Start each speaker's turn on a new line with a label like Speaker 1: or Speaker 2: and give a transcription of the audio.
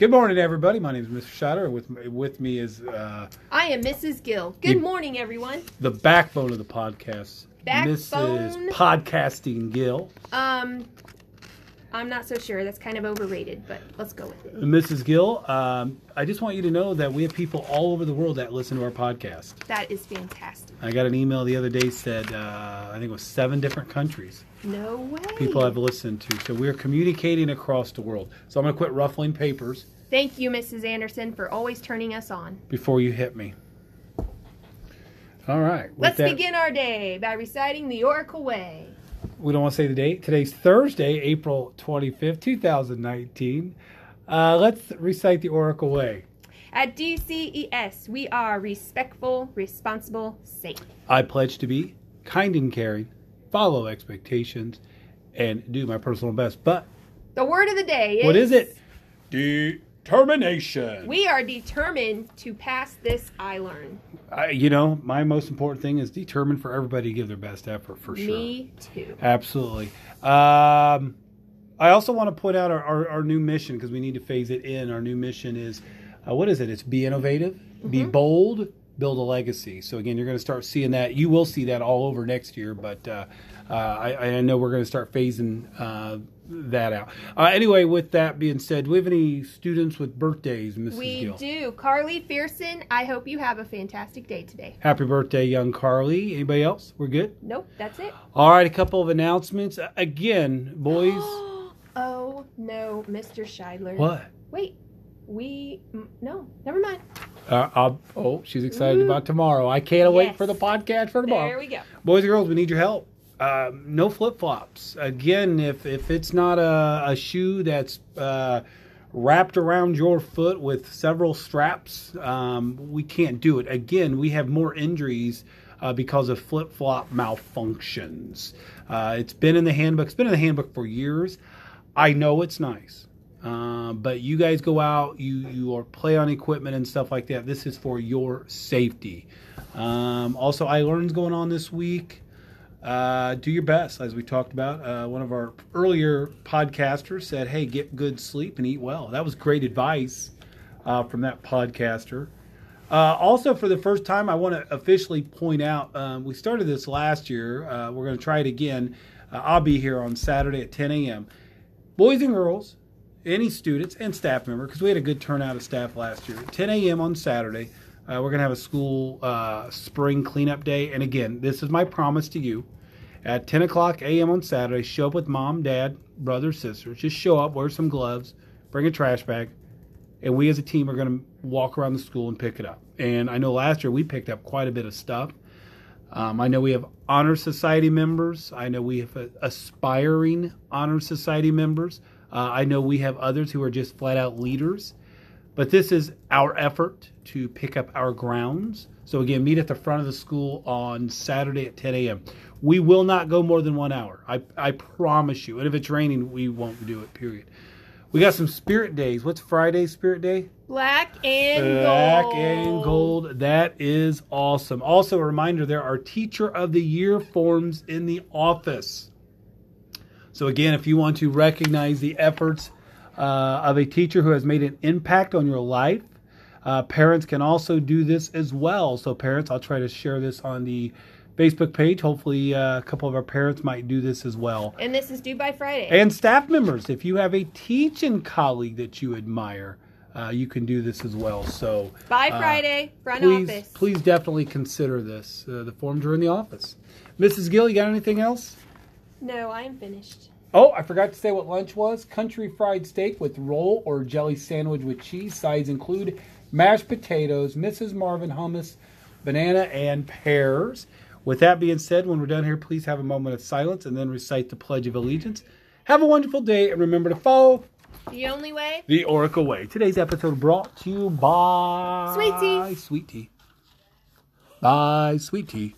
Speaker 1: Good morning, everybody. My name is Mr. Shatter. With with me is uh,
Speaker 2: I am Mrs. Gill. Good
Speaker 1: You-
Speaker 2: morning, everyone.
Speaker 1: the backbone of the podcast,
Speaker 2: Backbone?
Speaker 1: Mrs. Podcasting Gill.
Speaker 2: Um, I'm not so sure. That's kind of overrated, but let's go with it.
Speaker 1: Mrs. Gill, um, I just want you to know that we have people all over the world that listen to our podcast.
Speaker 2: That is fantastic.
Speaker 1: I got an email the other day said uh, I think it was seven different countries
Speaker 2: No way.
Speaker 1: people have listened to. So we're communicating across the world. So I'm going to quit ruffling papers
Speaker 2: Thank you, Mrs. Anderson, for always turning us on.
Speaker 1: before you hit me. All right. with
Speaker 2: Let's
Speaker 1: that-
Speaker 2: begin our day by reciting the Oracle Way.
Speaker 1: We don't want to say the date. Today's Thursday, April 25th, 2019. Uh, let's recite the Oracle Way.
Speaker 2: At DCES, we are respectful, responsible, safe.
Speaker 1: I pledge to be kind and caring, follow expectations, and do my personal best. But
Speaker 2: The word of the day is
Speaker 1: what is it? Determination.
Speaker 2: We are determined to pass this ILEARN.
Speaker 1: I, you know, my most important thing is determined for everybody to give their best effort for sure.
Speaker 2: Me too.
Speaker 1: Absolutely. Um, I also want to point out our, our, our new mission because we need to phase it in. Our new mission is uh, what is it? It's be innovative, be bold, build a legacy. So, again, you're going to start seeing that. You will see that all over next year, but uh, uh, I, I know we're going to start phasing uh, that out. Uh, anyway, with that being said, do we have any students with birthdays, Mrs.
Speaker 2: We
Speaker 1: Gill?
Speaker 2: do. Carly Fearson, I hope you have a fantastic day today.
Speaker 1: Happy birthday, young Carly. Anybody else? We're good?
Speaker 2: Nope, that's it.
Speaker 1: All right, a couple of announcements. Again, boys.
Speaker 2: oh no, Mr. Scheidler.
Speaker 1: what?
Speaker 2: Wait, we no, never mind.
Speaker 1: Uh, oh, she's excited about tomorrow. I can't wait for the podcast for tomorrow.
Speaker 2: There we go.
Speaker 1: Boys and girls, we need your help. Um, no flip flops. Again, if if it's not a, a shoe that's uh, wrapped around your foot with several straps, um, we can't do it. Again, we have more injuries uh, because of flip flop malfunctions. Uh, it's been in the handbook. It's been in the handbook for years. I know it's nice. Um, but you guys go out, you you are play on equipment and stuff like that. This is for your safety. Um, also, ILEARN's going on this week. Uh, do your best, as we talked about. Uh, one of our earlier podcasters said, "Hey, get good sleep and eat well." That was great advice uh, from that podcaster. Uh, also, for the first time, I want to officially point out um, we started this last year. Uh, we're going to try it again. I'll be here on Saturday at 10 a.m. Boys and girls, any students and staff member, because we had a good turnout of staff last year. 10 a.m. on Saturday, uh, we're going to have a school uh, spring cleanup day. And again, this is my promise to you. At 10 o'clock a.m. on Saturday, show up with mom, dad, brother, sister. Just show up, wear some gloves, bring a trash bag, and we as a team are going to walk around the school and pick it up. And I know last year we picked up quite a bit of stuff. Um, I know we have honor society members. I know we have aspiring honor society members. Uh, I know we have others who are just flat out leaders. But this is our effort to pick up our grounds. So again, meet at the front of the school on Saturday at 10 a.m. We will not go more than one hour. I, I promise you. And if it's raining, we won't do it. Period. We got some spirit days. What's Friday's spirit day?
Speaker 2: Black and
Speaker 1: Black
Speaker 2: gold.
Speaker 1: Black and gold. That is awesome. Also, a reminder there are Teacher of the Year forms in the office. So, again, if you want to recognize the efforts uh, of a teacher who has made an impact on your life, uh, parents can also do this as well. So, parents, I'll try to share this on the Facebook page. Hopefully, uh, a couple of our parents might do this as well.
Speaker 2: And this is due by Friday.
Speaker 1: And staff members, if you have a teaching colleague that you admire, uh, you can do this as well. So
Speaker 2: by
Speaker 1: uh,
Speaker 2: Friday, front
Speaker 1: please,
Speaker 2: office.
Speaker 1: please definitely consider this. Uh, the forms are in the office. Mrs. Gill, you got anything else?
Speaker 2: No, I am finished.
Speaker 1: Oh, I forgot to say what lunch was. Country fried steak with roll or jelly sandwich with cheese. Sides include mashed potatoes, Mrs. Marvin hummus, banana, and pears. With that being said, when we're done here, please have a moment of silence and then recite the Pledge of Allegiance. Have a wonderful day and remember to follow
Speaker 2: The only way.
Speaker 1: the Oracle Way. Today's episode brought to you by
Speaker 2: Sweet tea.
Speaker 1: Sweet Tea. By Sweet Tea.